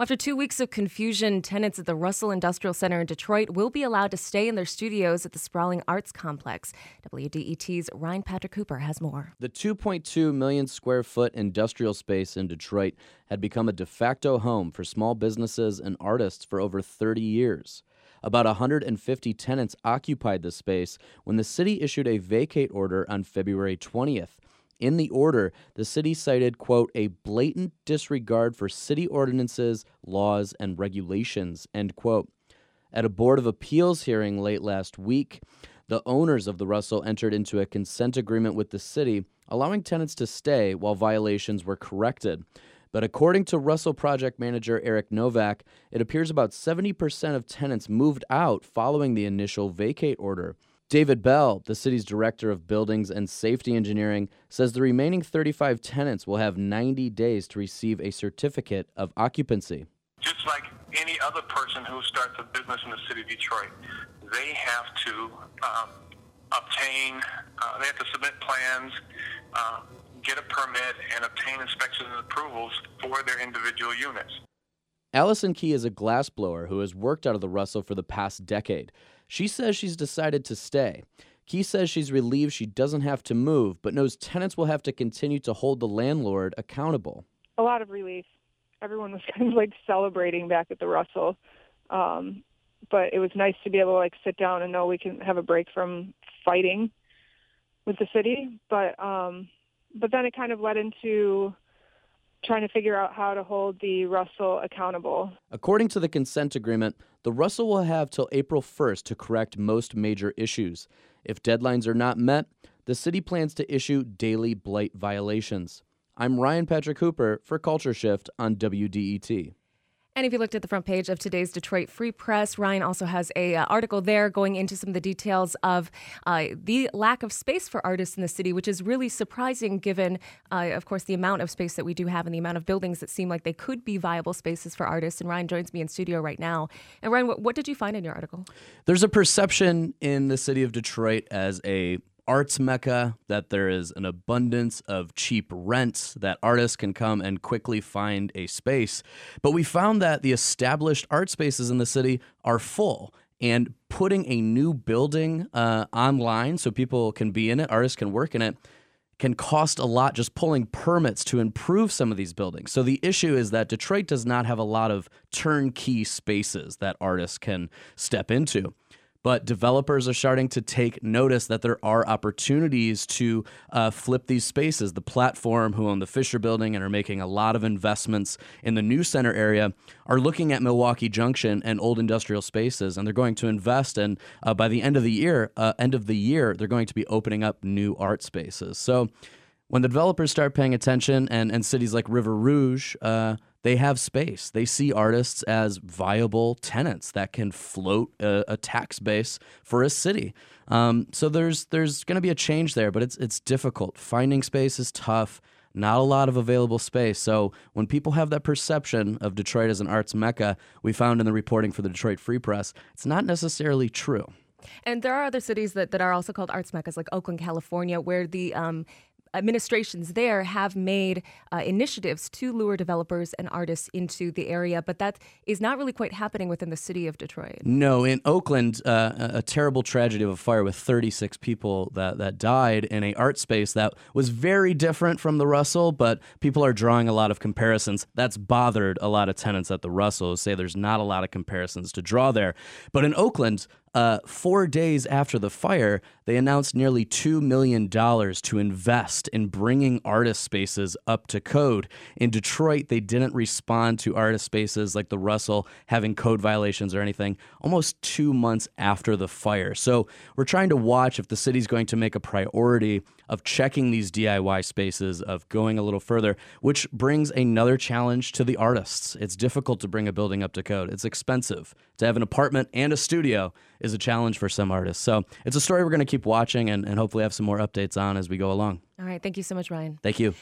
Well, after two weeks of confusion, tenants at the Russell Industrial Center in Detroit will be allowed to stay in their studios at the sprawling arts complex. WDET's Ryan Patrick Hooper has more. The 2.2 million square foot industrial space in Detroit had become a de facto home for small businesses and artists for over 30 years. About 150 tenants occupied the space when the city issued a vacate order on February 20th. In the order, the city cited, quote, a blatant disregard for city ordinances, laws, and regulations, end quote. At a Board of Appeals hearing late last week, the owners of the Russell entered into a consent agreement with the city, allowing tenants to stay while violations were corrected. But according to Russell project manager Eric Novak, it appears about 70% of tenants moved out following the initial vacate order. David Bell, the city's director of buildings and safety engineering, says the remaining 35 tenants will have 90 days to receive a certificate of occupancy. Just like any other person who starts a business in the city of Detroit, they have to um, obtain, uh, they have to submit plans, uh, get a permit, and obtain inspections and approvals for their individual units. Allison Key is a glassblower who has worked out of the Russell for the past decade. She says she's decided to stay. Key says she's relieved she doesn't have to move, but knows tenants will have to continue to hold the landlord accountable. A lot of relief. Everyone was kind of like celebrating back at the Russell. Um, but it was nice to be able to like sit down and know we can have a break from fighting with the city. But um, but then it kind of led into trying to figure out how to hold the Russell accountable. According to the consent agreement, the Russell will have till April 1st to correct most major issues. If deadlines are not met, the city plans to issue daily blight violations. I'm Ryan Patrick Hooper for Culture Shift on WDET. And if you looked at the front page of today's Detroit Free Press, Ryan also has a uh, article there going into some of the details of uh, the lack of space for artists in the city, which is really surprising given, uh, of course, the amount of space that we do have and the amount of buildings that seem like they could be viable spaces for artists. And Ryan joins me in studio right now. And Ryan, what, what did you find in your article? There's a perception in the city of Detroit as a arts mecca, that there is an abundance of cheap rents, that artists can come and quickly find a space. But we found that the established art spaces in the city are full. And putting a new building uh, online so people can be in it, artists can work in it, can cost a lot just pulling permits to improve some of these buildings. So the issue is that Detroit does not have a lot of turnkey spaces that artists can step into but developers are starting to take notice that there are opportunities to uh, flip these spaces. The platform, who own the Fisher Building and are making a lot of investments in the new center area, are looking at Milwaukee Junction and old industrial spaces, and they're going to invest. And uh, by the end of the year, uh, end of the year, they're going to be opening up new art spaces. So when the developers start paying attention, and and cities like River Rouge uh, they have space. They see artists as viable tenants that can float a, a tax base for a city. Um, so there's there's going to be a change there, but it's it's difficult. Finding space is tough. Not a lot of available space. So when people have that perception of Detroit as an arts mecca, we found in the reporting for the Detroit Free Press, it's not necessarily true. And there are other cities that, that are also called arts meccas, like Oakland, California, where the um, administrations there have made uh, initiatives to lure developers and artists into the area, but that is not really quite happening within the city of Detroit. No, in Oakland, uh, a terrible tragedy of a fire with 36 people that, that died in a art space that was very different from the Russell, but people are drawing a lot of comparisons. That's bothered a lot of tenants at the Russell, say there's not a lot of comparisons to draw there. But in Oakland, uh, four days after the fire, they announced nearly $2 million to invest in bringing artist spaces up to code. In Detroit, they didn't respond to artist spaces like the Russell having code violations or anything almost two months after the fire. So we're trying to watch if the city's going to make a priority of checking these DIY spaces, of going a little further, which brings another challenge to the artists. It's difficult to bring a building up to code, it's expensive. To have an apartment and a studio is a challenge for some artists. So it's a story we're going to keep watching and, and hopefully have some more updates on as we go along. All right. Thank you so much, Ryan. Thank you.